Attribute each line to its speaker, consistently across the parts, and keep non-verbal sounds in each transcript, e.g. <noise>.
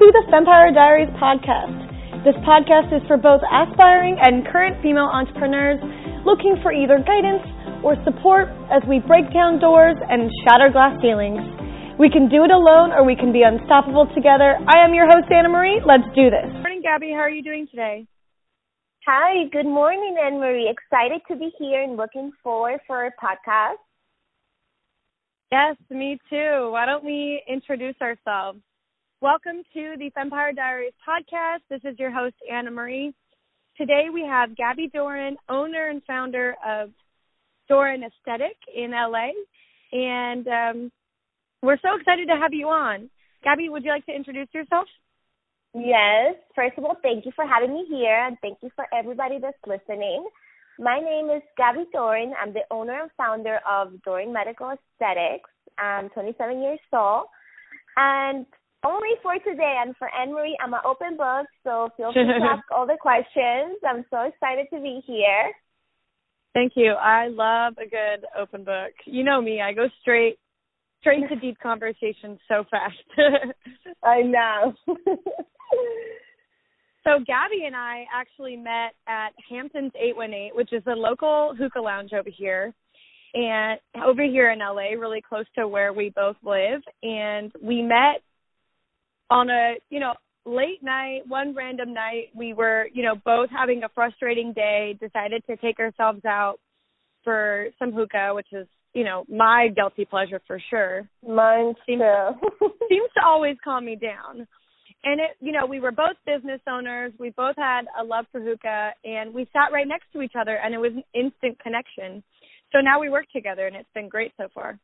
Speaker 1: to the Fempire Diaries podcast. This podcast is for both aspiring and current female entrepreneurs looking for either guidance or support as we break down doors and shatter glass ceilings. We can do it alone or we can be unstoppable together. I am your host, Anna Marie. Let's do this.
Speaker 2: Good Morning, Gaby. How are you doing today?
Speaker 3: Hi, good morning, Anne Marie. Excited to be here and looking forward for our podcast.
Speaker 2: Yes, me too. Why don't we introduce ourselves? Welcome to the Fempire Diaries podcast. This is your host, Anna Marie. Today we have Gaby Dorin, owner and founder of Dorin Aesthetic in LA. And um, we're so excited to have you on. Gaby, would you like to introduce yourself?
Speaker 3: Yes. First of all, thank you for having me here, and thank you for everybody that's listening. My name is Gaby Dorin. I'm the owner and founder of Dorin Medical Aesthetics. I'm 27 years old. And only for today and for Anne Marie, I'm an open book, so feel free to <laughs> ask all the questions. I'm so excited to be here.
Speaker 2: Thank you. I love a good open book. You know me, I go straight straight to deep conversation so fast. <laughs>
Speaker 3: I know. <laughs>
Speaker 2: So Gaby and I actually met at Hampton's 818, which is a local hookah lounge over here, and over here in LA, really close to where we both live. And we met on a, you know, late night, one random night. We were, you know, both having a frustrating day, decided to take ourselves out for some hookah, which is, you know, my guilty pleasure for sure.
Speaker 3: Mine
Speaker 2: seems,
Speaker 3: too. <laughs> <laughs>
Speaker 2: seems to always calm me down and it you know we were both business owners we both had a love for hookah and we sat right next to each other and it was an instant connection so now we work together and it's been great so far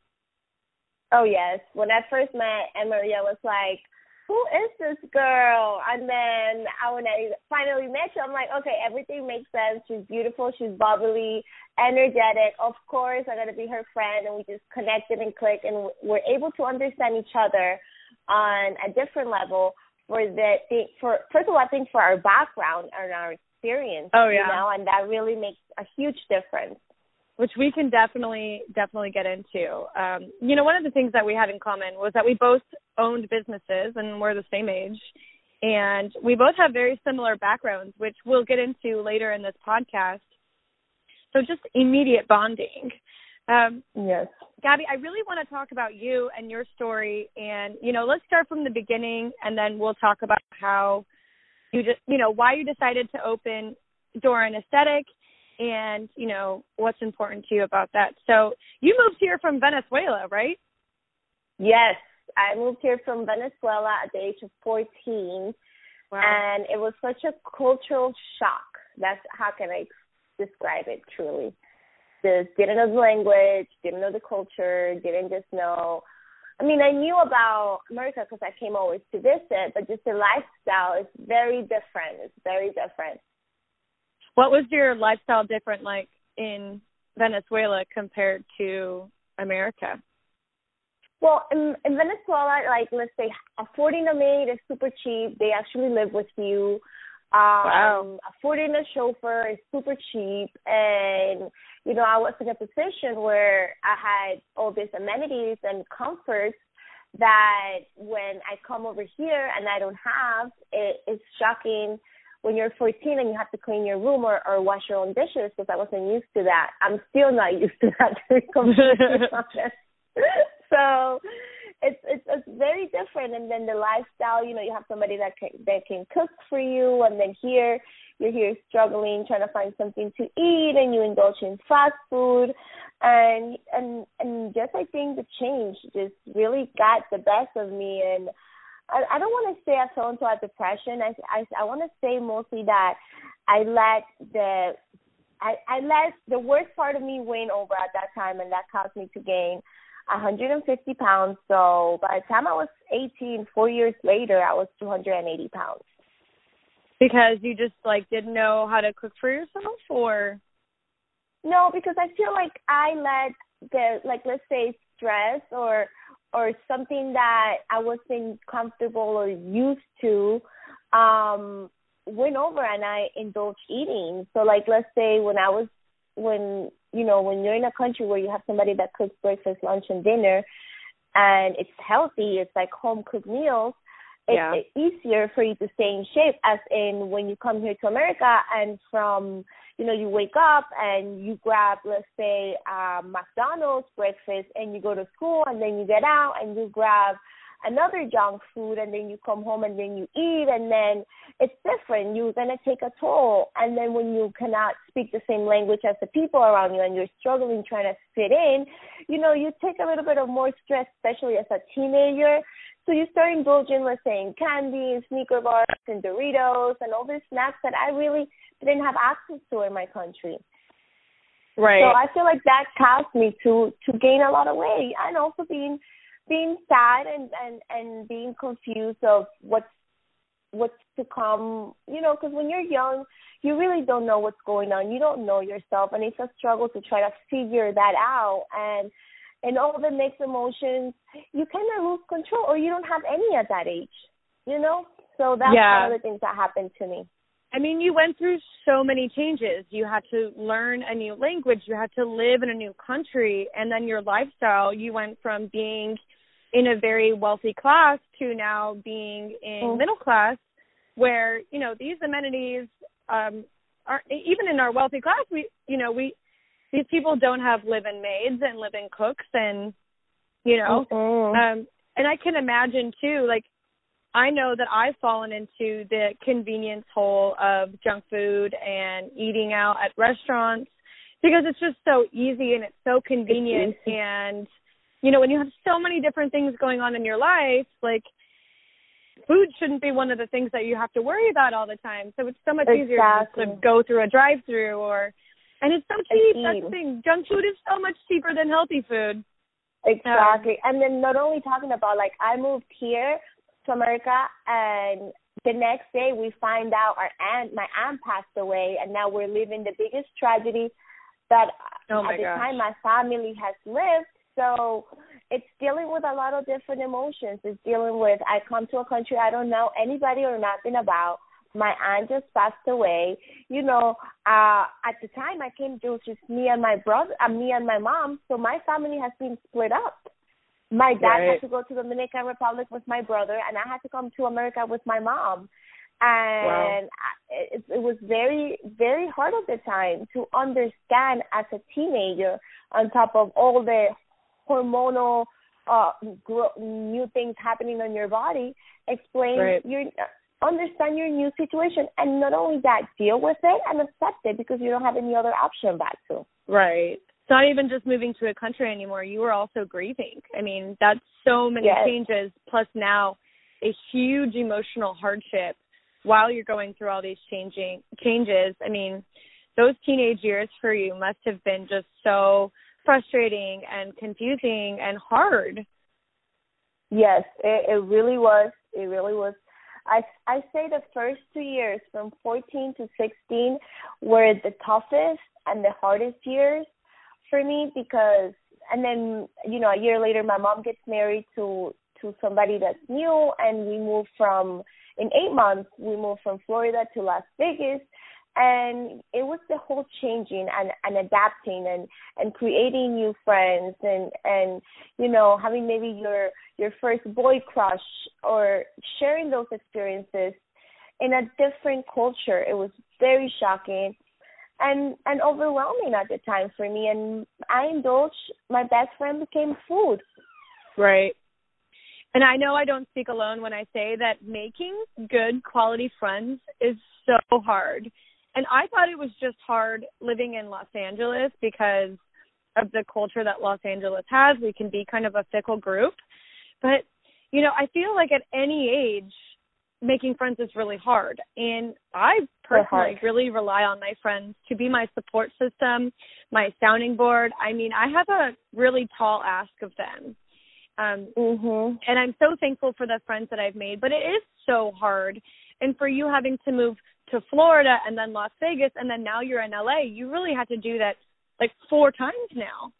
Speaker 3: oh yes when i first met emily i was like who is this girl and then I, when i finally met her, i'm like okay everything makes sense she's beautiful she's bubbly energetic of course i got to be her friend and we just connected and clicked and we're able to understand each other on a different level for the for first of all I think for our background and our experience.
Speaker 2: Oh yeah.
Speaker 3: You know, and that really makes a huge difference.
Speaker 2: Which we can definitely definitely get into. Um, you know, one of the things that we had in common was that we both owned businesses and we're the same age. And we both have very similar backgrounds, which we'll get into later in this podcast. So just immediate bonding. Um,
Speaker 3: yes.
Speaker 2: Gaby, I really want to talk about you and your story. And, you know, let's start from the beginning and then we'll talk about how you just, you know, why you decided to open Dorin Aesthetic and, you know, what's important to you about that. So you moved here from Venezuela, right?
Speaker 3: Yes. I moved here from Venezuela at the age of 14.
Speaker 2: Wow.
Speaker 3: And it was such a cultural shock. That's how can I describe it truly just didn't know the language, didn't know the culture, didn't just know. I mean, I knew about America because I came always to visit, but just the lifestyle is very different. It's very different.
Speaker 2: What was your lifestyle different like in Venezuela compared to America?
Speaker 3: Well, in, in Venezuela, like let's say affording a maid is super cheap. They actually live with you. Um,
Speaker 2: wow.
Speaker 3: Affording a chauffeur is super cheap, and you know, I was in a position where I had all these amenities and comforts that when I come over here and I don't have, it, it's shocking when you're 14 and you have to clean your room or, or wash your own dishes because I wasn't used to that. I'm still not <laughs> used to that to be completely <laughs> honest. so it's it's it's very different and then the lifestyle, you know, you have somebody that can that can cook for you and then here you're here struggling trying to find something to eat and you indulge in fast food and and and just I think the change just really got the best of me and I, I don't want to say I fell into a depression. I I, I want to say mostly that I let the I, I let the worst part of me win over at that time, and that caused me to gain 150 pounds. So by the time I was 18, four years later, I was 280 pounds.
Speaker 2: Because you just like didn't know how to cook for yourself or
Speaker 3: No, because I feel like I let the like let's say stress or or something that I wasn't comfortable or used to um went over and I indulged eating. So like let's say when I was when you know, when you're in a country where you have somebody that cooks breakfast, lunch and dinner and it's healthy, it's like home cooked meals, it's yeah. easier for you to stay in shape as in when you come here to America and from you know you wake up and you grab let's say uh, McDonald's breakfast and you go to school and then you get out and you grab another junk food and then you come home and then you eat and then it's different. You're going to take a toll. And then when you cannot speak the same language as the people around you and you're struggling trying to fit in you know you take a little bit of more stress especially as a teenager. So you start indulging let's say candy and Snicker bars and doritos and all these snacks that i really didn't have access to in my country.
Speaker 2: Right.
Speaker 3: So i feel like that caused me to to gain a lot of weight and also being being sad and and and being confused of what's what's to come you know because when you're young you really don't know what's going on. You don't know yourself and it's a struggle to try to figure that out. And and all the mixed emotions you kind of lose control or you don't have any at that age you know? So that's
Speaker 2: yeah.
Speaker 3: one of the things that happened to me
Speaker 2: I mean, you went through so many changes. You had to learn a new language. You had to live in a new country. And then your lifestyle, you went from being in a very wealthy class to now being in mm. middle class where you know these amenities um are even in our wealthy class we you know we these people don't have live-in maids and live-in cooks and you know
Speaker 3: mm-hmm.
Speaker 2: um and i can imagine too like i know that i've fallen into the convenience hole of junk food and eating out at restaurants because it's just so easy and it's so convenient
Speaker 3: it's <laughs>
Speaker 2: and you know, when you have so many different things going on in your life, like food shouldn't be one of the things that you have to worry about all the time. So it's so much
Speaker 3: exactly.
Speaker 2: easier to go through a drive through or and it's so cheap. That's the thing. Junk food is so much cheaper than healthy food.
Speaker 3: Exactly. Um, and then not only talking about like I moved here to America and the next day we find out our aunt my aunt passed away and now we're living the biggest tragedy that
Speaker 2: oh
Speaker 3: at the
Speaker 2: gosh.
Speaker 3: time my family has lived so it's dealing with a lot of different emotions. It's dealing with I come to a country I don't know anybody or nothing about. My aunt just passed away. You know, uh at the time I came to just me and my brother, uh, me and my mom. So my family has been split up. My dad
Speaker 2: right.
Speaker 3: had to go to the Dominican Republic with my brother, and I had to come to America with my mom. And
Speaker 2: wow.
Speaker 3: it, it was very, very hard at the time to understand as a teenager, on top of all the hormonal uh grow, new things happening on your body explain
Speaker 2: right.
Speaker 3: your understand your new situation and not only that deal with it and accept it because you don't have any other option back to
Speaker 2: right it's not even just moving to a country anymore you were also grieving i mean that's so many
Speaker 3: yes.
Speaker 2: changes plus now a huge emotional hardship while you're going through all these changing changes i mean those teenage years for you must have been just so frustrating and confusing and hard.
Speaker 3: Yes, it, it really was. It really was. I I say the first two years from 14 to 16 were the toughest and the hardest years for me because and then you know a year later my mom gets married to to somebody that's new and we move from in 8 months we moved from Florida to Las Vegas. And it was the whole changing and, and adapting and and creating new friends and and you know having maybe your your first boy crush or sharing those experiences in a different culture. It was very shocking and and overwhelming at the time for me and i indulged my best friend became food
Speaker 2: right and i know i don't speak alone when i say that making good quality friends is so hard and I thought it was just hard living in Los Angeles because of the culture that Los Angeles has. We can be kind of a fickle group. But, you know, I feel like at any age, making friends is really hard. And I personally really rely on my friends to be my support system, my sounding board. I mean, I have a really tall ask of them. Um,
Speaker 3: mm-hmm.
Speaker 2: And I'm so thankful for the friends that I've made, but it is so hard. And for you having to move to Florida and then Las Vegas and then now you're in LA, you really had to do that like four times now.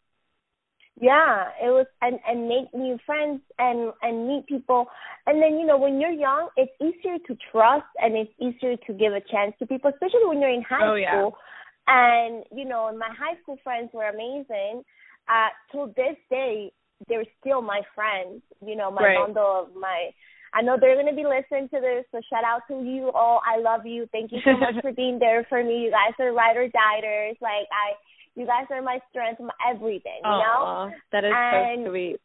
Speaker 3: Yeah, it was and and make new friends and and meet people. And then you know when you're young, it's easier to trust and it's easier to give a chance to people, especially when you're in high
Speaker 2: oh, yeah.
Speaker 3: school. And you know, my high school friends were amazing. Uh, to this day, they're still my friends. You know, my
Speaker 2: right.
Speaker 3: bundle of my I know they're going to be listening to this, so shout out to you all. I love you. Thank you so much <laughs> for being there for me. You guys are ride or diers. Like I, you guys are my strength, my everything. You
Speaker 2: Aww,
Speaker 3: know,
Speaker 2: that is
Speaker 3: And-
Speaker 2: so sweet.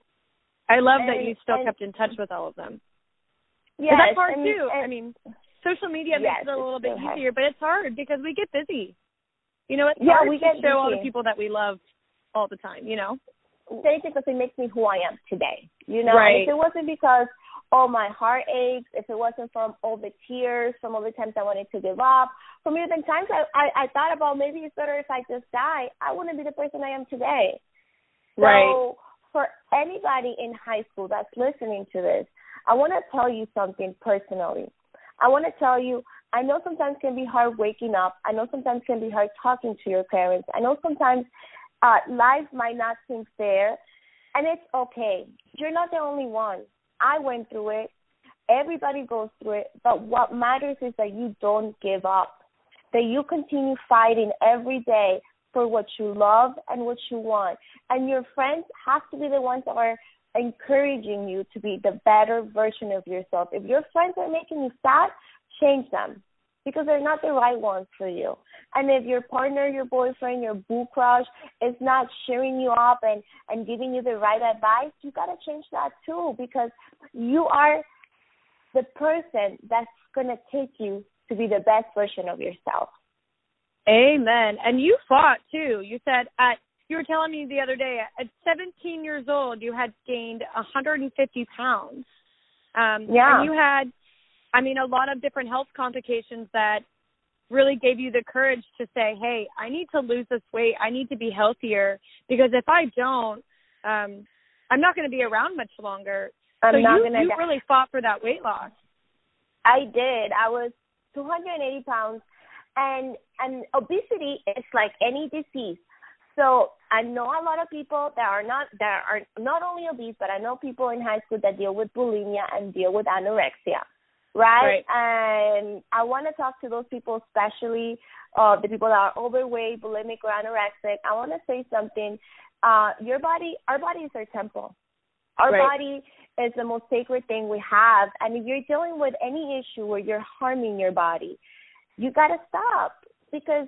Speaker 2: I love that you still
Speaker 3: and-
Speaker 2: kept in touch with all of them.
Speaker 3: Yeah,
Speaker 2: that's hard
Speaker 3: and-
Speaker 2: too.
Speaker 3: and-
Speaker 2: I mean, social media
Speaker 3: Yes,
Speaker 2: makes it a little bit
Speaker 3: so
Speaker 2: easier, but it's hard because we get busy. You know, it's
Speaker 3: Yeah,
Speaker 2: hard
Speaker 3: we
Speaker 2: to
Speaker 3: get
Speaker 2: show all the people that we love all the time. You know,
Speaker 3: because it makes me who I am today. You know,
Speaker 2: Right.
Speaker 3: if it wasn't because all my heart aches, if it wasn't from all the tears, from all the times I wanted to give up, from even times I, I, I thought about maybe it's better if I just die, I wouldn't be the person I am today.
Speaker 2: Right.
Speaker 3: So for anybody in high school that's listening to this, I want to tell you something personally. I want to tell you, I know sometimes can be hard waking up. I know sometimes can be hard talking to your parents. I know sometimes uh, life might not seem fair, and it's okay. You're not the only one. I went through it. Everybody goes through it. But what matters is that you don't give up, that you continue fighting every day for what you love and what you want. And your friends have to be the ones that are encouraging you to be the better version of yourself. If your friends are making you sad, change them because they're not the right ones for you. And if your partner, your boyfriend, your boo crush is not cheering you up and and giving you the right advice, you got to change that too because you are the person that's going to take you to be the best version of yourself.
Speaker 2: Amen. And you fought too. You said at you were telling me the other day at 17 years old you had gained 150 pounds. Um,
Speaker 3: Yeah.
Speaker 2: And you had, I mean, a lot of different health complications that really gave you the courage to say, "Hey, I need to lose this weight. I need to be healthier because if I don't, um, I'm not going to be around much longer."
Speaker 3: I'm
Speaker 2: so
Speaker 3: not
Speaker 2: you, you really fought for that weight loss.
Speaker 3: I did. I was 280 pounds, and and obesity is like any disease. So I know a lot of people that are not that are not only obese, but I know people in high school that deal with bulimia and deal with anorexia, right? And I want to talk to those people, especially uh, the people that are overweight, bulimic, or anorexic. I want to say something. Uh, your body, our bodies are temple. Our
Speaker 2: Right.
Speaker 3: body is the most sacred thing we have. And if you're dealing with any issue where you're harming your body, you got to stop because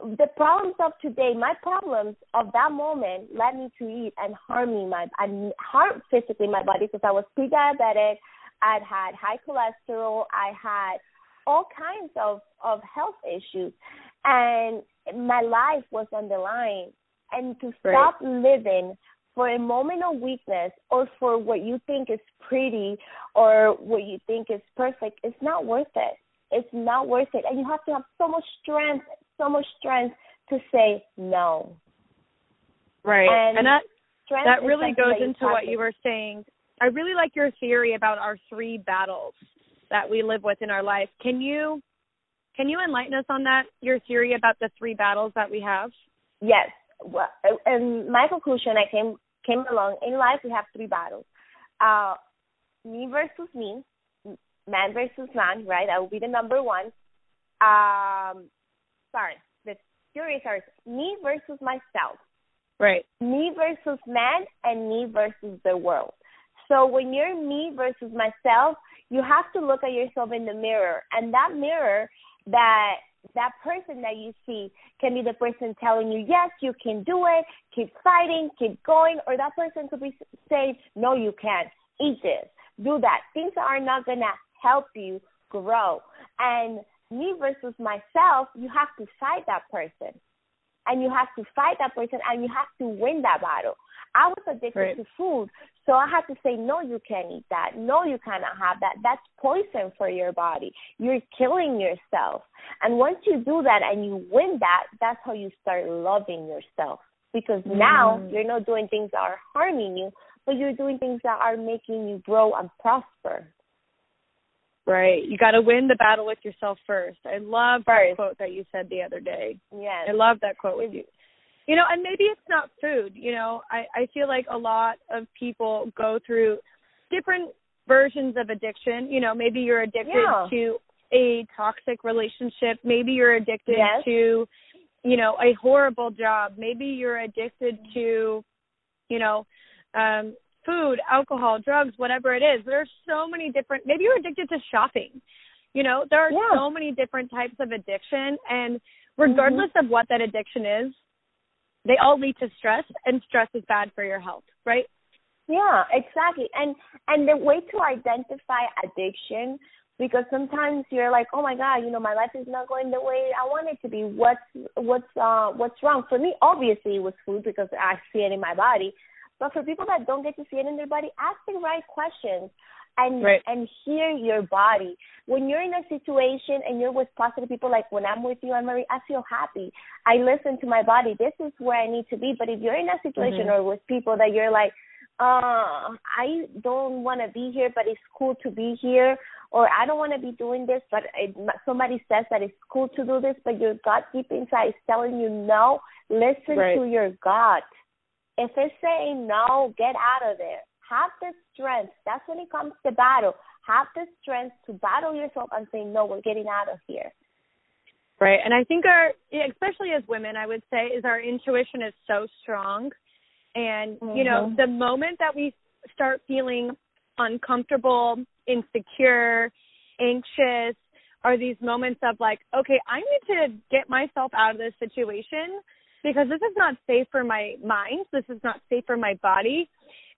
Speaker 3: the problems of today, my problems of that moment led me to eat and harming my and harm physically my body because I was pre-diabetic, I'd had high cholesterol, I had all kinds of of health issues, and my life was on the line. And to
Speaker 2: Right.
Speaker 3: stop living for a moment of weakness or for what you think is pretty or what you think is perfect, it's not worth it. It's not worth it. And you have to have so much strength, so much strength to say no.
Speaker 2: Right.
Speaker 3: And
Speaker 2: and that that really goes
Speaker 3: that
Speaker 2: into what you were saying. I really like your theory about our three battles that we live with in our life. Can you can you enlighten us on that? Your theory about the three battles that we have?
Speaker 3: Yes. Well, and my conclusion, I came came along in life. We have three battles: uh, me versus me, man versus man. Right? I will be the number one. Um, sorry, the theories are me versus myself,
Speaker 2: Right.
Speaker 3: me versus man, and me versus the world. So when you're me versus myself, you have to look at yourself in the mirror, and that mirror that that person that you see can be the person telling you, yes, you can do it, keep fighting, keep going, or that person could be saying, no, you can't, eat this, do that. Things are not going to help you grow. And me versus myself, you have to fight that person. And you have to fight that person and you have to win that battle. I was addicted
Speaker 2: Right.
Speaker 3: to food, so I had to say, no, you can't eat that. No, you cannot have that. That's poison for your body. You're killing yourself. And once you do that and you win that, that's how you start loving yourself. Because now
Speaker 2: Mm.
Speaker 3: you're not doing things that are harming you, but you're doing things that are making you grow and prosper.
Speaker 2: Right. You got to win the battle with yourself first. I love that quote that you said the other day.
Speaker 3: Yes.
Speaker 2: I love that quote with you. You know, and maybe it's not food. You know, I I feel like a lot of people go through different versions of addiction. You know, maybe you're addicted
Speaker 3: Yeah.
Speaker 2: to a toxic relationship. Maybe you're addicted
Speaker 3: Yes.
Speaker 2: to, you know, a horrible job. Maybe you're addicted to, you know, um food, alcohol, drugs, whatever it is. There's so many different. Maybe you're addicted to shopping. You know, there are
Speaker 3: Yeah.
Speaker 2: so many different types of addiction, and regardless of what that addiction is, they all lead to stress, and stress is bad for your health, right?
Speaker 3: Yeah, exactly. And and the way to identify addiction because sometimes you're like, "Oh my god, you know, my life is not going the way I want it to be. What's what's uh what's wrong?" For me, obviously it was food because I see it in my body. But for people that don't get to see it in their body, ask the right questions and
Speaker 2: Right.
Speaker 3: and hear your body. When you're in a situation and you're with positive people, like when I'm with you, Anne Marie, I feel happy. I listen to my body. This is where I need to be. But if you're in a situation
Speaker 2: Mhm.
Speaker 3: or with people that you're like, uh, I don't want to be here, but it's cool to be here, or I don't want to be doing this, but it, somebody says that it's cool to do this, but your gut deep inside is telling you no. Listen
Speaker 2: Right.
Speaker 3: to your gut. If it's saying no, get out of there. Have the strength. That's when it comes to battle. Have the strength to battle yourself and say, no, we're getting out of here.
Speaker 2: Right. And I think our, especially as women, I would say, is our intuition is so strong. And, you know,
Speaker 3: Mhm.
Speaker 2: the moment that we start feeling uncomfortable, insecure, anxious, are these moments of like, okay, I need to get myself out of this situation because this is not safe for my mind. This is not safe for my body.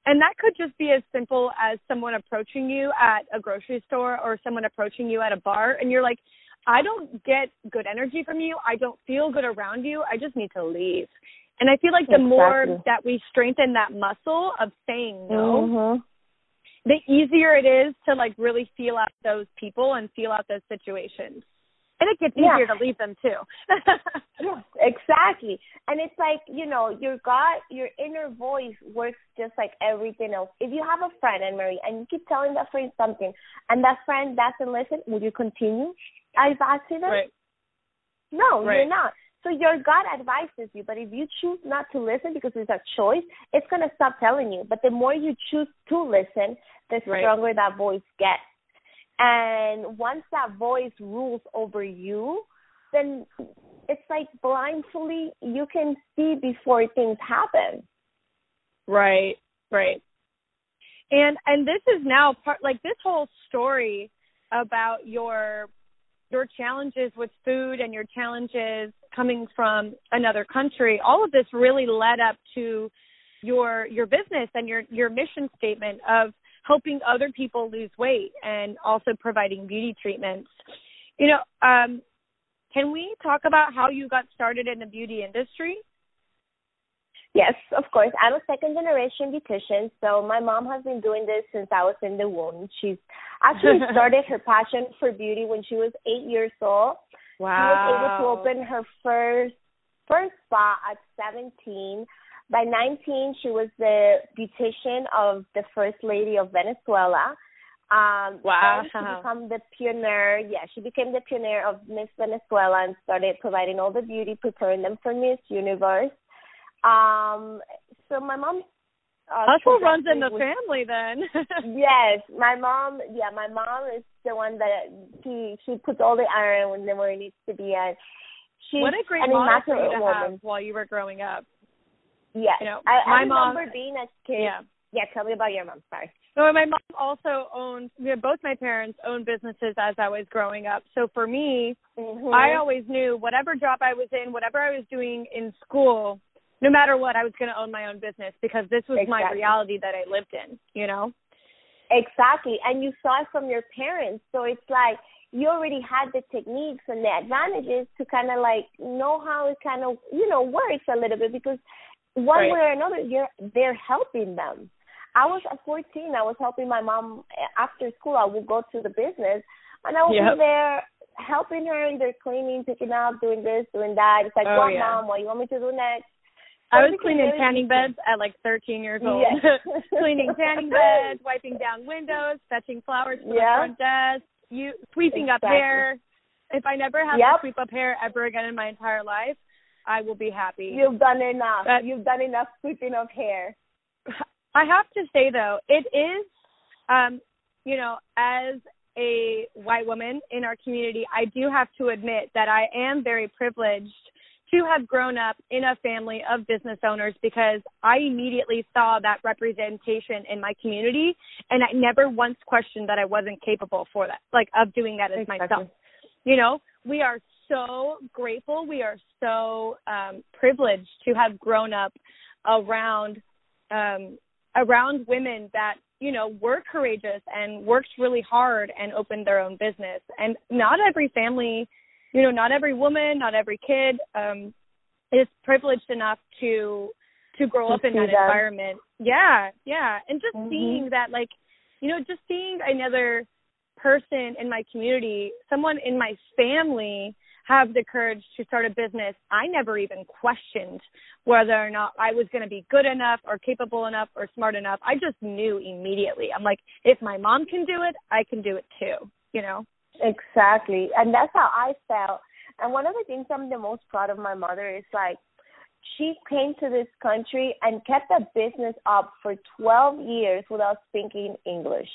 Speaker 2: And that could just be as simple as someone approaching you at a grocery store or someone approaching you at a bar and you're like, I don't get good energy from you. I don't feel good around you. I just need to leave. And I feel like the more that we strengthen that muscle of saying no,
Speaker 3: Mhm.
Speaker 2: the easier it is to like really feel out those people and feel out those situations. And it gets
Speaker 3: Yeah.
Speaker 2: easier to leave them too. <laughs>
Speaker 3: Yeah, exactly. And it's like, you know, your gut, your inner voice works just like everything else. If you have a friend, Anne Marie, and you keep telling that friend something, and that friend doesn't listen, will you continue advising them?
Speaker 2: right.
Speaker 3: No,
Speaker 2: Right.
Speaker 3: you're not. So your gut advises you, but if you choose not to listen because it's a choice, it's going to stop telling you. But the more you choose to listen, the
Speaker 2: Right.
Speaker 3: stronger that voice gets. And once that voice rules over you, then it's like blindfully you can see before things happen.
Speaker 2: Right, right. And and this is now part like this whole story about your your challenges with food and your challenges coming from another country. All of this really led up to your your business and your your mission statement of helping other people lose weight and also providing beauty treatments. You know, um can we talk about how you got started in the beauty industry?
Speaker 3: Yes, of course. I'm a second generation beautician, so my mom has been doing this since I was in the womb. She's actually <laughs> started her passion for beauty when she was eight years old. Wow. She was able to open her first first spa at 17. By 19, she was the beautician of the first lady of Venezuela. Um,
Speaker 2: Wow.
Speaker 3: She became the pioneer. Yeah, she became the pioneer of Miss Venezuela and started providing all the beauty, preparing them for Miss Universe. Um, so my mom. Uh,
Speaker 2: Hustle runs in the
Speaker 3: was-
Speaker 2: family then. <laughs>
Speaker 3: Yes, my mom. Yeah, my mom is the one that she she puts all the iron when where it needs to be, and she's
Speaker 2: what a great
Speaker 3: an
Speaker 2: model for you
Speaker 3: immaculate
Speaker 2: to
Speaker 3: woman.
Speaker 2: have while you were growing up.
Speaker 3: Yes,
Speaker 2: You know,
Speaker 3: I,
Speaker 2: my
Speaker 3: I
Speaker 2: mom-
Speaker 3: being a kid.
Speaker 2: Yeah.
Speaker 3: yeah. Tell me about your mom. Sorry.
Speaker 2: So my mom also owned. You know, both my parents owned businesses as I was growing up. So for me,
Speaker 3: Mm-hmm.
Speaker 2: I always knew whatever job I was in, whatever I was doing in school, no matter what, I was going to own my own business because this was my reality that I lived in. You know.
Speaker 3: Exactly. And you saw it from your parents. So it's like you already had the techniques and the advantages to kind of like know how it kind of, you know, works a little bit because one
Speaker 2: Right.
Speaker 3: way or another, you're, they're helping them. I was at 14, I was helping my mom eh, after school. I would go to the business and I would
Speaker 2: Yep.
Speaker 3: be there helping her either cleaning, picking up, doing this, doing that. It's like,
Speaker 2: Oh,
Speaker 3: what,
Speaker 2: yeah.
Speaker 3: mom? What you want me to do next?
Speaker 2: I was cleaning tanning beds at like 13 years old.
Speaker 3: Yes. <laughs>
Speaker 2: cleaning tanning <laughs> beds, wiping down windows, fetching flowers from
Speaker 3: Yeah.
Speaker 2: the front desk, you sweeping up hair. If I never have
Speaker 3: Yep.
Speaker 2: to sweep up hair ever again in my entire life, I will be happy.
Speaker 3: You've done enough.
Speaker 2: That-
Speaker 3: You've done enough sweeping of hair.
Speaker 2: I have to say though, it is, um, you know, as a white woman in our community, I do have to admit that I am very privileged to have grown up in a family of business owners because I immediately saw that representation in my community and I never once questioned that I wasn't capable for that, like of doing that as
Speaker 3: exactly.
Speaker 2: myself. You know, we are so grateful. We are so um privileged to have grown up around um around women that you know were courageous and worked really hard and opened their own business and not every family you know not every woman not every kid um is privileged enough to to grow
Speaker 3: To
Speaker 2: up in that,
Speaker 3: that.
Speaker 2: environment yeah yeah and just
Speaker 3: Mhm.
Speaker 2: seeing that like you know just seeing another person in my community someone in my family have the courage to start a business i never even questioned whether or not i was going to be good enough or capable enough or smart enough i just knew immediately i'm like if my mom can do it i can do it too you know
Speaker 3: Exactly. And that's how I felt. And one of the things I'm the most proud of my mother is like she came to this country and kept a business up for 12 years without speaking English.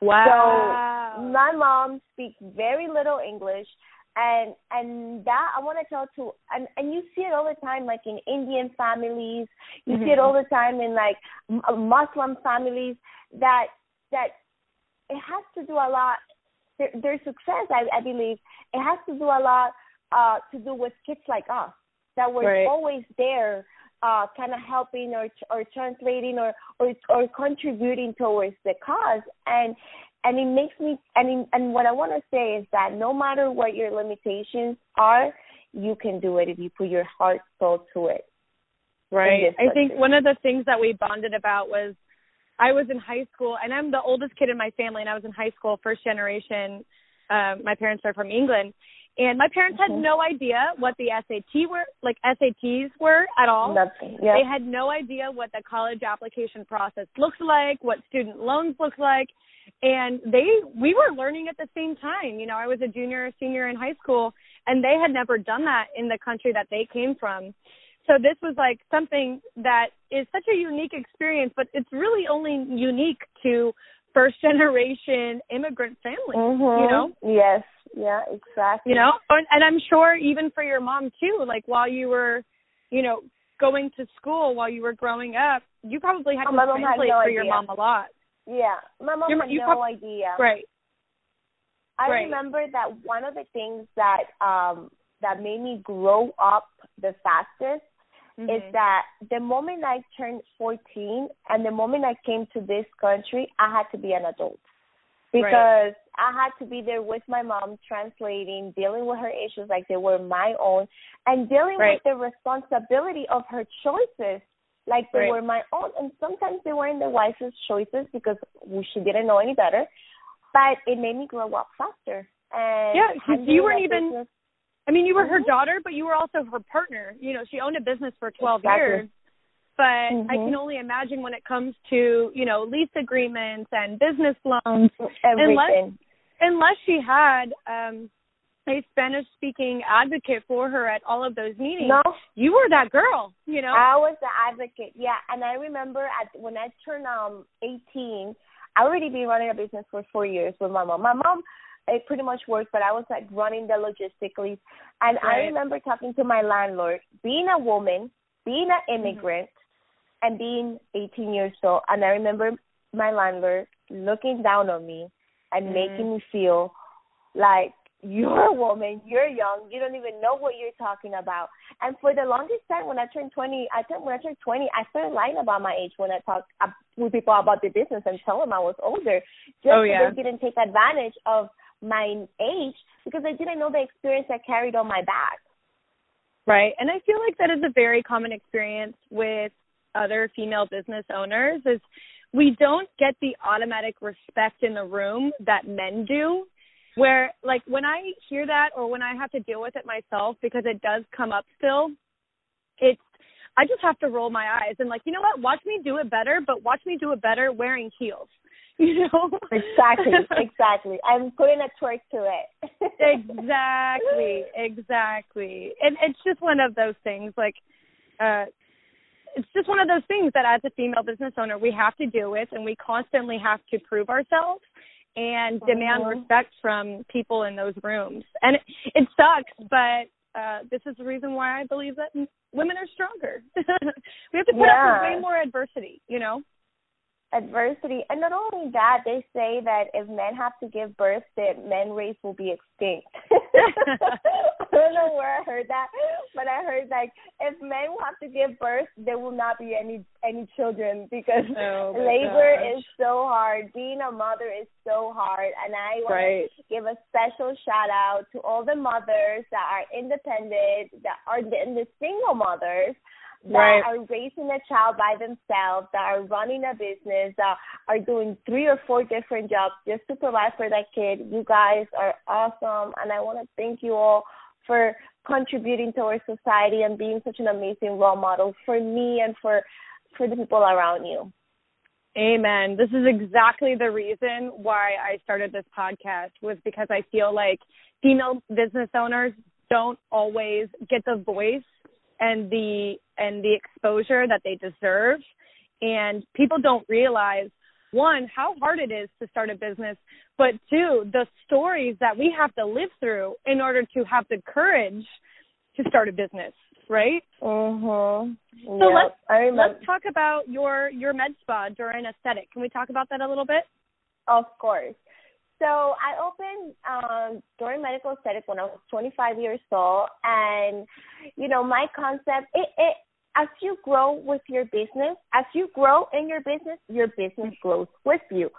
Speaker 2: wow
Speaker 3: So my mom speaks very little English and and that I want to tell to and and you see it all the time like in Indian families you see it
Speaker 2: Mhm.
Speaker 3: all the time in like M- Muslim families that that it has to do a lot their, their success I, I believe it has to do a lot uh to do with kids like us that were
Speaker 2: Right.
Speaker 3: always there uh kind of helping or or translating or or or contributing towards the cause and and it makes me and in, and what I want to say is that no matter what your limitations are you can do it if you put your heart soul to it
Speaker 2: Right. I think one of the things that we bonded about was I was in high school and I'm the oldest kid in my family and I was in high school, first generation. Um, my parents are from England. And my parents had
Speaker 3: Mhm.
Speaker 2: no idea what the SAT were like SATs were at all.
Speaker 3: nothing yeah
Speaker 2: They had no idea what the college application process looks like, what student loans look like. And they we were learning at the same time. You know, I was a junior or senior in high school and they had never done that in the country that they came from. So this was like something that is such a unique experience, but it's really only unique to first generation immigrant families,
Speaker 3: Mhm.
Speaker 2: you know?
Speaker 3: yes yeah exactly.
Speaker 2: you know and, and i'm sure even for your mom too like while you were you know going to school while you were growing up you probably had
Speaker 3: Oh,
Speaker 2: to
Speaker 3: my mom had
Speaker 2: translate
Speaker 3: no
Speaker 2: for your mom a lot.
Speaker 3: Yeah my mom
Speaker 2: Your-
Speaker 3: had no
Speaker 2: prob-
Speaker 3: idea.
Speaker 2: Right.
Speaker 3: I
Speaker 2: Right.
Speaker 3: remember that one of the things that um that made me grow up the fastest
Speaker 2: Mhm.
Speaker 3: is that the moment I turned 14 and the moment I came to this country, I had to be an adult because I had to be there with my mom, translating, dealing with her issues like they were my own, and dealing
Speaker 2: Right.
Speaker 3: with the responsibility of her choices like they
Speaker 2: Right.
Speaker 3: were my own. And sometimes they weren't the wisest choices because we- she didn't know any better. But it made me grow up faster. And
Speaker 2: Yeah, 'cause
Speaker 3: handling
Speaker 2: you weren't even-
Speaker 3: business-
Speaker 2: i mean you were her
Speaker 3: Mhm.
Speaker 2: daughter but you were also her partner you know she owned a business for 12
Speaker 3: Exactly.
Speaker 2: years but i
Speaker 3: Mhm.
Speaker 2: can only imagine when it comes to you know lease agreements and business loans
Speaker 3: everything.
Speaker 2: unless she had um a Spanish speaking advocate for her at all of those meetings,
Speaker 3: No,
Speaker 2: you were that girl, you know?
Speaker 3: I was the advocate. Yeah, and I remember at when I turned um 18, I already been running a business for four years with my mom. My mom, it pretty much worked, but I was like running the logistically. And I remember talking to my landlord, being a woman, being an immigrant, and being 18 years old. And I remember my landlord looking down on me and
Speaker 2: Mhm.
Speaker 3: making me feel like you're a woman, you're young, you don't even know what you're talking about. And for the longest time, when I turned 20, I turned when I turned 20, I started lying about my age when I talked uh, with people about the business and tell them I was older, just
Speaker 2: Oh,
Speaker 3: so
Speaker 2: yeah.
Speaker 3: they didn't take advantage of my age because they didn't know the experience I carried on my back.
Speaker 2: Right. And I feel like that is a very common experience with other female business owners is we don't get the automatic respect in the room that men do. Where like when I hear that or when I have to deal with it myself because it does come up still, it's I just have to roll my eyes and like, you know what, watch me do it better, but watch me do it better wearing heels. <laughs> You know?
Speaker 3: Exactly, <laughs> exactly. I'm putting a twerk to it. <laughs>
Speaker 2: exactly exactly and it's just one of those things like uh it's just one of those things that as a female business owner we have to deal with and we constantly have to prove ourselves and demand
Speaker 3: Mhm.
Speaker 2: respect from people in those rooms and it, it sucks but uh, this is the reason why I believe that women are stronger. <laughs> we have to put
Speaker 3: yeah.
Speaker 2: up with way more adversity, you know
Speaker 3: adversity. And not only that, they say that if men have to give birth, that men race will be extinct. <laughs> I don't know where I heard that, but I heard like if men will have to give birth, there will not be any any children because
Speaker 2: oh
Speaker 3: labor
Speaker 2: gosh.
Speaker 3: is so hard. Being a mother is so hard, and I want
Speaker 2: right.
Speaker 3: to give a special shout out to all the mothers that are independent, that are the, the single mothers that
Speaker 2: right.
Speaker 3: are raising a child by themselves, that are running a business, that are doing three or four different jobs just to provide for that kid. You guys are awesome, and I want to thank you all for contributing to our society and being such an amazing role model for me and for for the people around you.
Speaker 2: Amen. This is exactly the reason why I started this podcast was because I feel like female business owners don't always get the voice and the and the exposure that they deserve. And people don't realize one how hard it is to start a business but two the stories that we have to live through in order to have the courage to start a business right?
Speaker 3: Mhm
Speaker 2: so let's let's talk about your your med spa Dorin Aesthetic. Can we talk about that a little bit?
Speaker 3: Of course so I opened um, Dorin Medical Aesthetic when I was 25 years old, and you know my concept. It, it as you grow with your business, as you grow in your business, your business grows with you.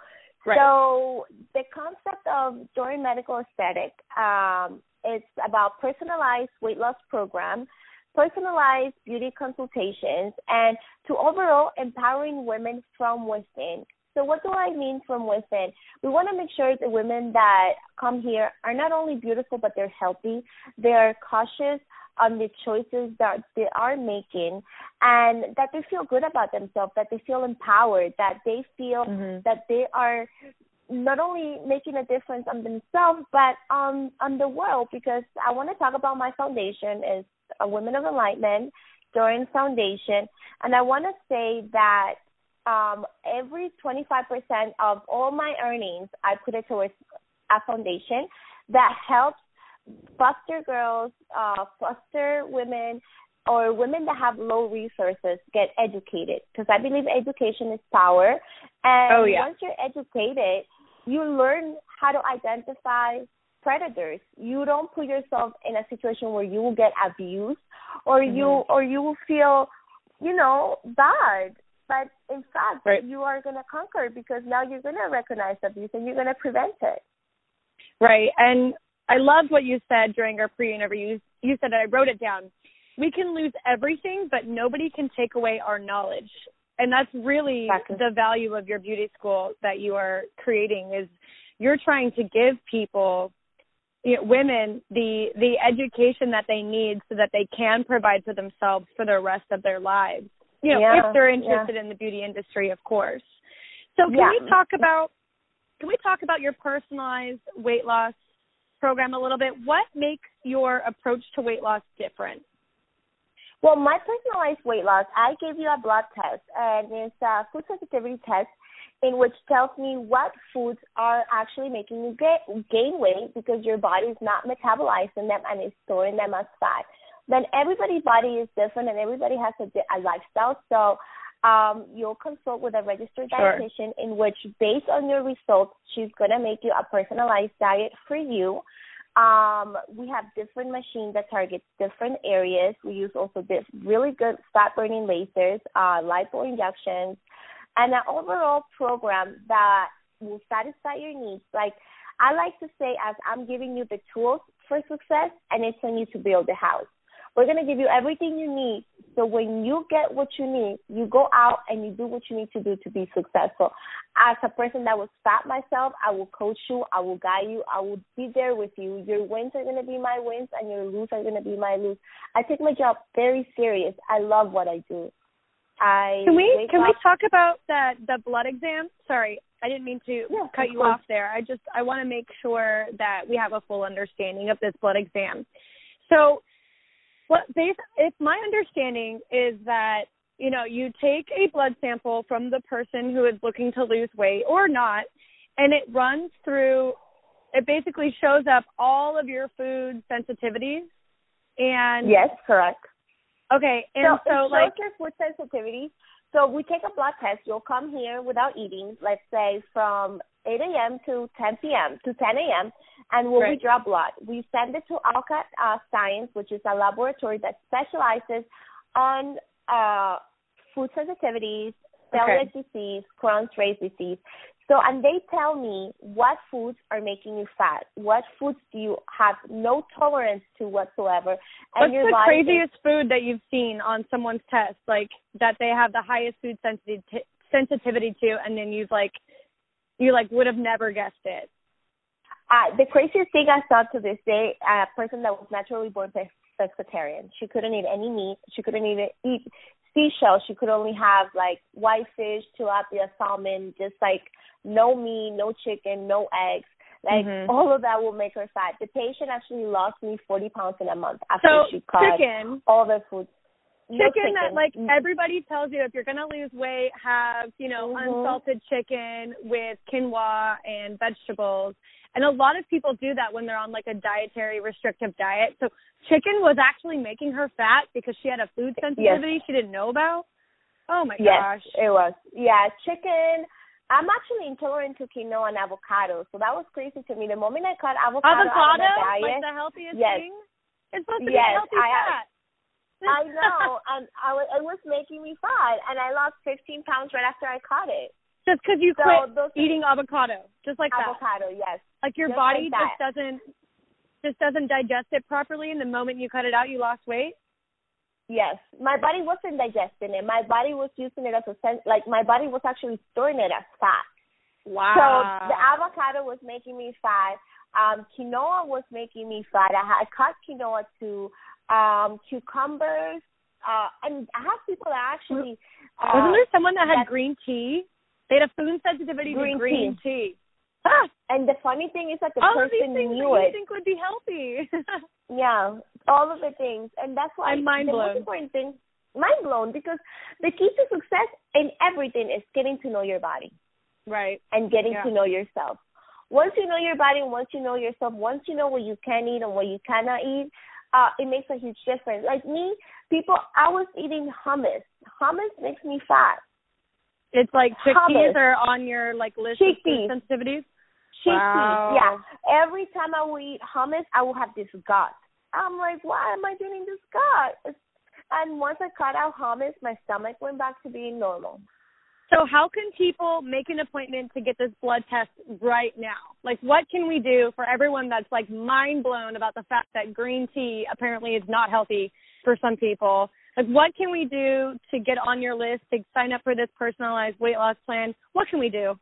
Speaker 2: Right.
Speaker 3: So the concept of Dorin Medical Aesthetic, um, it's about personalized weight loss program, personalized beauty consultations, and to overall empowering women from within. So what do I mean from within? We want to make sure the women that come here are not only beautiful but they're healthy. They are cautious on the choices that they are making and that they feel good about themselves, that they feel empowered, that they feel
Speaker 2: mm-hmm.
Speaker 3: that they are not only making a difference on themselves but on on the world because I want to talk about my foundation is a Women of Enlightenment Dorin Foundation and I want to say that um, every 25% of all my earnings, I put it towards a foundation that helps foster girls, uh, foster women, or women that have low resources get educated. Because I believe education is power. And
Speaker 2: oh, yeah.
Speaker 3: once you're educated, you learn how to identify predators. You don't put yourself in a situation where you will get abused or
Speaker 2: mm-hmm.
Speaker 3: you or you will feel, you know, bad but in fact
Speaker 2: right.
Speaker 3: you are going to conquer because now you're going to recognize abuse and you're going to prevent it.
Speaker 2: Right. And i loved what you said during our pre-interview. You, you said i wrote it down. We can lose everything but nobody can take away our knowledge. And that's really
Speaker 3: exactly.
Speaker 2: the value of your beauty school that you are creating is you're trying to give people you know, women the the education that they need so that they can provide for themselves for the rest of their lives you know,
Speaker 3: yeah,
Speaker 2: if they're interested
Speaker 3: yeah.
Speaker 2: in the beauty industry, of course. So can
Speaker 3: yeah.
Speaker 2: we talk about can we talk about your personalized weight loss program a little bit? What makes your approach to weight loss different?
Speaker 3: Well, my personalized weight loss, I gave you a blood test, and it's a food sensitivity test in which tells me what foods are actually making you gain weight because your body is not metabolizing them and is storing them as fat then everybody's body is different and everybody has a, a lifestyle. So um, you'll consult with a registered
Speaker 2: sure.
Speaker 3: dietitian in which, based on your results, she's going to make you a personalized diet for you. Um, we have different machines that target different areas. We use also this really good fat burning lasers, uh, lipo injections, and an overall program that will satisfy your needs. Like I like to say, as I'm giving you the tools for success, and it's on you to build the house. We're going to give you everything you need. So when you get what you need, you go out and you do what you need to do to be successful. As a person that will stop myself, I will coach you, I will guide you, I will be there with you. Your wins are going to be my wins and your lose are going to be my lose. I take my job very serious. I love what I do. I
Speaker 2: Can we can
Speaker 3: up,
Speaker 2: we talk about that the blood exam? Sorry, I didn't mean to
Speaker 3: yeah,
Speaker 2: cut
Speaker 3: of
Speaker 2: you
Speaker 3: course.
Speaker 2: off there. I just I want to make sure that we have a full understanding of this blood exam. So well, based, if my understanding is that you know you take a blood sample from the person who is looking to lose weight or not, and it runs through. It basically shows up all of your food sensitivities, And
Speaker 3: yes, correct.
Speaker 2: Okay, and
Speaker 3: so,
Speaker 2: so, like
Speaker 3: your food sensitivities. So we take a blood test. You'll come here without eating, let's say from 8 a.m. to 10 p.m. to 10 a.m. and we'll
Speaker 2: Right.
Speaker 3: withdraw blood. We send it to Alcat uh, Science, which is a laboratory that specializes on uh, food sensitivities, celiac disease, Crohn's race disease. So, and they tell me what foods are making you fat. What foods do you have no tolerance to whatsoever? And
Speaker 2: what's
Speaker 3: your
Speaker 2: the
Speaker 3: body is-
Speaker 2: craziest food that you've seen on someone's test, like that they have the highest food sensitivity sensitivity to, and then you've like you like would have never guessed it.
Speaker 3: Uh, the craziest thing I saw to this day, a person that was naturally born pes- pescatarian. She couldn't eat any meat. She couldn't even eat seashells. She could only have like whitefish, tilapia, salmon, just like no meat, no chicken, no eggs. Like
Speaker 2: Mhm.
Speaker 3: all of that will make her fat. The patient actually lost me 40 pounds in a month after
Speaker 2: So
Speaker 3: she cut
Speaker 2: chicken,
Speaker 3: all the food. No
Speaker 2: chicken that like
Speaker 3: Mm.
Speaker 2: everybody tells you if you're gonna lose weight, have you know
Speaker 3: Mhm.
Speaker 2: unsalted chicken with quinoa and vegetables. And a lot of people do that when they're on like a dietary restrictive diet. So chicken was actually making her fat because she had a food sensitivity she didn't know about. Oh my
Speaker 3: Yes,
Speaker 2: gosh.
Speaker 3: it was. Yeah, chicken. I'm actually intolerant to quinoa and avocado, so that was crazy to me. The moment I cut avocado,
Speaker 2: Avocado,
Speaker 3: out of my
Speaker 2: like
Speaker 3: diet,
Speaker 2: the healthiest
Speaker 3: Yes.
Speaker 2: thing. It's supposed to
Speaker 3: Yes,
Speaker 2: be healthy
Speaker 3: I-
Speaker 2: fat. <laughs>
Speaker 3: I know, and I was, it was making me fat, and I lost 15 pounds right after I caught it.
Speaker 2: Just because you
Speaker 3: So
Speaker 2: quit eating avocado, just like that.
Speaker 3: avocado, yes,
Speaker 2: Like your
Speaker 3: just
Speaker 2: body
Speaker 3: like
Speaker 2: just doesn't just doesn't digest it properly, and the moment you cut it out, you lost weight.
Speaker 3: yes. My body wasn't digesting it. My body was using it as a sense, like my body was actually storing it as fat.
Speaker 2: Wow.
Speaker 3: So the avocado was making me fat. Um, quinoa was making me fat. I, had, I cut quinoa to um, cucumbers, uh, and I have people that actually. Uh,
Speaker 2: Wasn't there someone that had
Speaker 3: that-
Speaker 2: green tea? They had a food sensitivity
Speaker 3: Green
Speaker 2: to green tea. Ah,
Speaker 3: uh, and the funny thing is that the
Speaker 2: all
Speaker 3: person
Speaker 2: things
Speaker 3: knew
Speaker 2: that you think would be healthy. <laughs>
Speaker 3: Yeah, all of the things, and that's why
Speaker 2: I'm mind
Speaker 3: the
Speaker 2: blown.
Speaker 3: most important thing, mind blown, because the key to success in everything is getting to know your body
Speaker 2: right.
Speaker 3: and getting
Speaker 2: Yeah.
Speaker 3: to know yourself. Once you know your body once you know yourself, once you know what you can eat and what you cannot eat, uh, it makes a huge difference. Like me, people, I was eating hummus. Hummus makes me fat.
Speaker 2: It's like chickpeas
Speaker 3: Hummus.
Speaker 2: are on your like list of
Speaker 3: Chickpeas.
Speaker 2: food sensitivities.
Speaker 3: Chickpeas,
Speaker 2: Wow.
Speaker 3: yeah. Every time I will eat hummus, I will have this gut. I'm like, why am I getting this gut? And once I cut out hummus, my stomach went back to being normal.
Speaker 2: So how can people make an appointment to get this blood test right now? Like what can we do for everyone that's like mind blown about the fact that green tea apparently is not healthy for some people? Like what can we do to get on your list to sign up for this personalized weight loss plan? What can we do?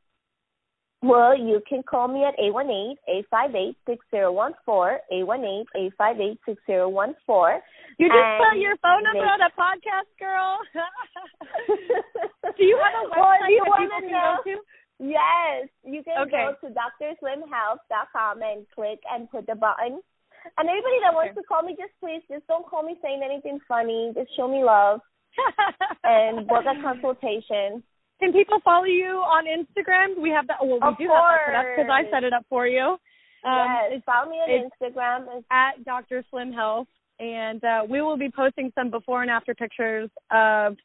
Speaker 3: Well, you can call me at 818-858-6014, 818-858-6014.
Speaker 2: You just
Speaker 3: And
Speaker 2: put your phone number
Speaker 3: they-
Speaker 2: on a podcast, girl. <laughs> do you have a website
Speaker 3: Well, you
Speaker 2: that people can
Speaker 3: know-
Speaker 2: go to?
Speaker 3: Yes, you can
Speaker 2: Okay.
Speaker 3: go to drslimhealth.com and click and put the button. And anybody that wants
Speaker 2: Okay.
Speaker 3: to call me, just please, just don't call me saying anything funny. Just show me love <laughs> and book a consultation.
Speaker 2: Can people follow you on Instagram? We have that. Well, we
Speaker 3: Of
Speaker 2: do have that set up because I set it up for you. Um,
Speaker 3: yes, follow me on Instagram. It's
Speaker 2: at Dr. Slim Health, and uh, we will be posting some before and after pictures of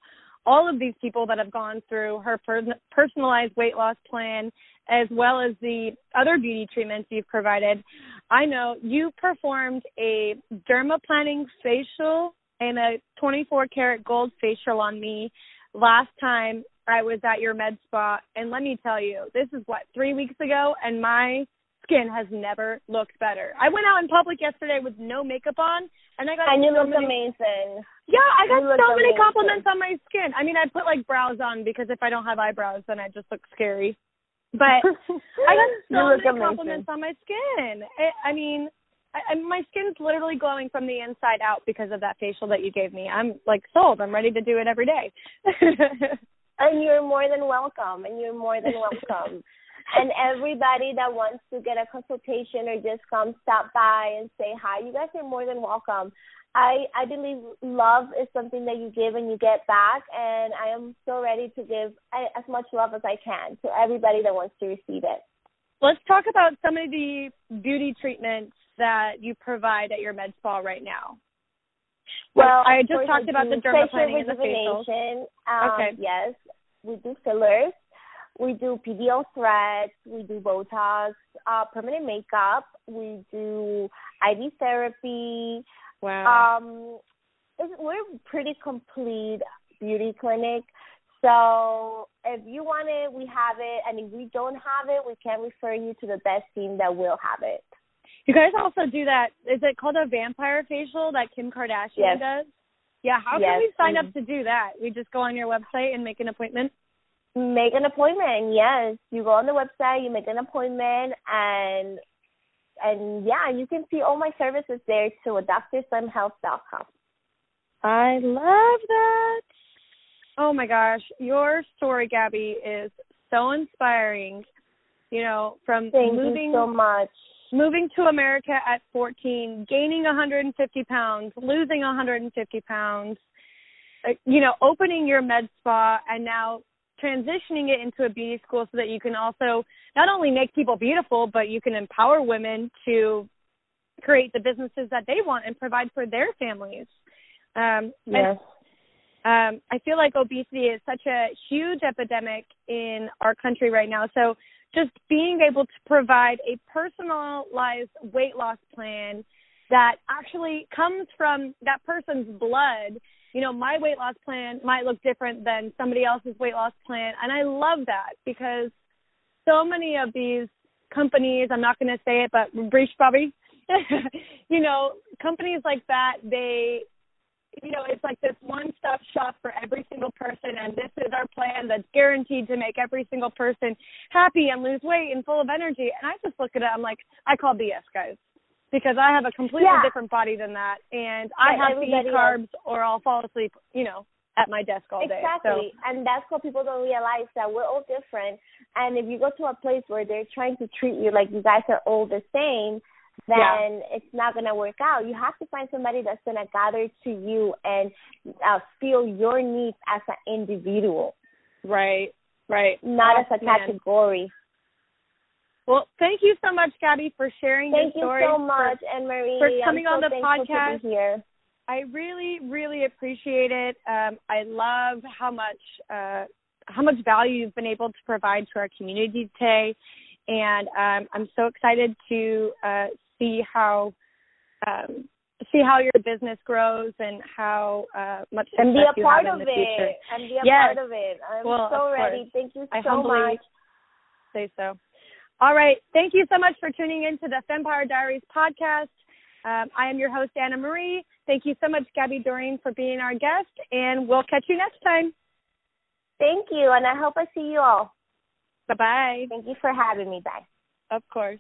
Speaker 2: all of these people that have gone through her per- personalized weight loss plan, as well as the other beauty treatments you've provided. I know you performed a dermaplaning facial and a 24 karat gold facial on me last time I was at your med spa, and let me tell you, this is what three weeks ago, and my skin has never looked better. I went out in public yesterday with no makeup on, and I got
Speaker 3: and you
Speaker 2: so
Speaker 3: look
Speaker 2: many,
Speaker 3: amazing.
Speaker 2: Yeah, I got
Speaker 3: You
Speaker 2: so many
Speaker 3: amazing.
Speaker 2: compliments on my skin. I mean, I put like brows on because if I don't have eyebrows, then I just look scary. But <laughs> I got so many
Speaker 3: amazing.
Speaker 2: compliments on my skin. I, I mean, I, I, my skin's literally glowing from the inside out because of that facial that you gave me. I'm like sold. I'm ready to do it every day. <laughs>
Speaker 3: And you're more than welcome. And you're more than welcome. <laughs> and everybody that wants to get a consultation or just come stop by and say hi, you guys are more than welcome. I I believe love is something that you give and you get back, and I am so ready to give a- as much love as I can to everybody that wants to receive it.
Speaker 2: Let's talk about some of the beauty treatments that you provide at your med spa right now.
Speaker 3: Well,
Speaker 2: I just talked about the dermaplaning and the facial.
Speaker 3: Um,
Speaker 2: Okay.
Speaker 3: Yes, we do fillers. We do PDO threads. We do Botox, uh, permanent makeup. We do IV therapy.
Speaker 2: Wow.
Speaker 3: Um, it's, we're pretty complete beauty clinic. So if you want it, we have it, and if we don't have it, we can refer you to the best team that will have it.
Speaker 2: You guys also do that. Is it called a vampire facial that Kim Kardashian
Speaker 3: Yes.
Speaker 2: does? Yeah. How
Speaker 3: Yes,
Speaker 2: can we sign up mm-hmm. to do that? We just go on your website and make an appointment.
Speaker 3: Make an appointment. Yes, you go on the website, you make an appointment, and and yeah, you can see all my services there too at drslimhealth.com.
Speaker 2: I love that. Oh my gosh, your story, Gaby, is so inspiring. You know, from
Speaker 3: Thank
Speaker 2: moving
Speaker 3: you so much.
Speaker 2: Moving to America at 14, gaining 150 pounds, losing 150 pounds, uh, you know, opening your med spa and now transitioning it into a beauty school so that you can also not only make people beautiful, but you can empower women to create the businesses that they want and provide for their families. Um,
Speaker 3: Yes.
Speaker 2: um, I feel like obesity is such a huge epidemic in our country right now. So just being able to provide a personalized weight loss plan that actually comes from that person's blood. You know, my weight loss plan might look different than somebody else's weight loss plan. And I love that because so many of these companies, I'm not going to say it, but Beachbody, <laughs> you know, companies like that, they you know, it's like this one stop shop for every single person and this is our plan that's guaranteed to make every single person happy and lose weight and full of energy. And I just look at it, I'm like, I call BS guys. Because I have a completely
Speaker 3: Yeah.
Speaker 2: different body than that and I
Speaker 3: Right,
Speaker 2: have to eat carbs or I'll fall asleep, you know, at my desk all day.
Speaker 3: Exactly. And that's what people don't realize that we're all different. And if you go to a place where they're trying to treat you like you guys are all the same, then
Speaker 2: Yeah.
Speaker 3: it's not going to work out. You have to find somebody that's going to gather to you and uh, feel your needs as an individual,
Speaker 2: right, right.
Speaker 3: not
Speaker 2: Oh,
Speaker 3: as a
Speaker 2: man.
Speaker 3: category.
Speaker 2: Well, thank you so much, Gaby, for sharing
Speaker 3: Thank
Speaker 2: your story.
Speaker 3: Thank
Speaker 2: you so
Speaker 3: much, Anne Marie.
Speaker 2: for coming
Speaker 3: I'm
Speaker 2: on
Speaker 3: so
Speaker 2: the podcast.
Speaker 3: To be here.
Speaker 2: I really, really appreciate it. Um, I love how much uh, how much value you've been able to provide to our community today, and um, I'm so excited to uh, see how um, see how your business grows and how uh, much
Speaker 3: And be a
Speaker 2: you
Speaker 3: part of
Speaker 2: the future.
Speaker 3: it. And be a
Speaker 2: Yes.
Speaker 3: part of it. I'm
Speaker 2: Well,
Speaker 3: so ready. Thank you
Speaker 2: I
Speaker 3: so much.
Speaker 2: say so. All right. Thank you so much for tuning in to the Fempire Diaries podcast. Um, I am your host, Anna Marie. Thank you so much, Gaby Dorin, for being our guest, and we'll catch you next time.
Speaker 3: Thank you, and I hope I see you all.
Speaker 2: Bye bye.
Speaker 3: Thank you for having me. Bye.
Speaker 2: Of course.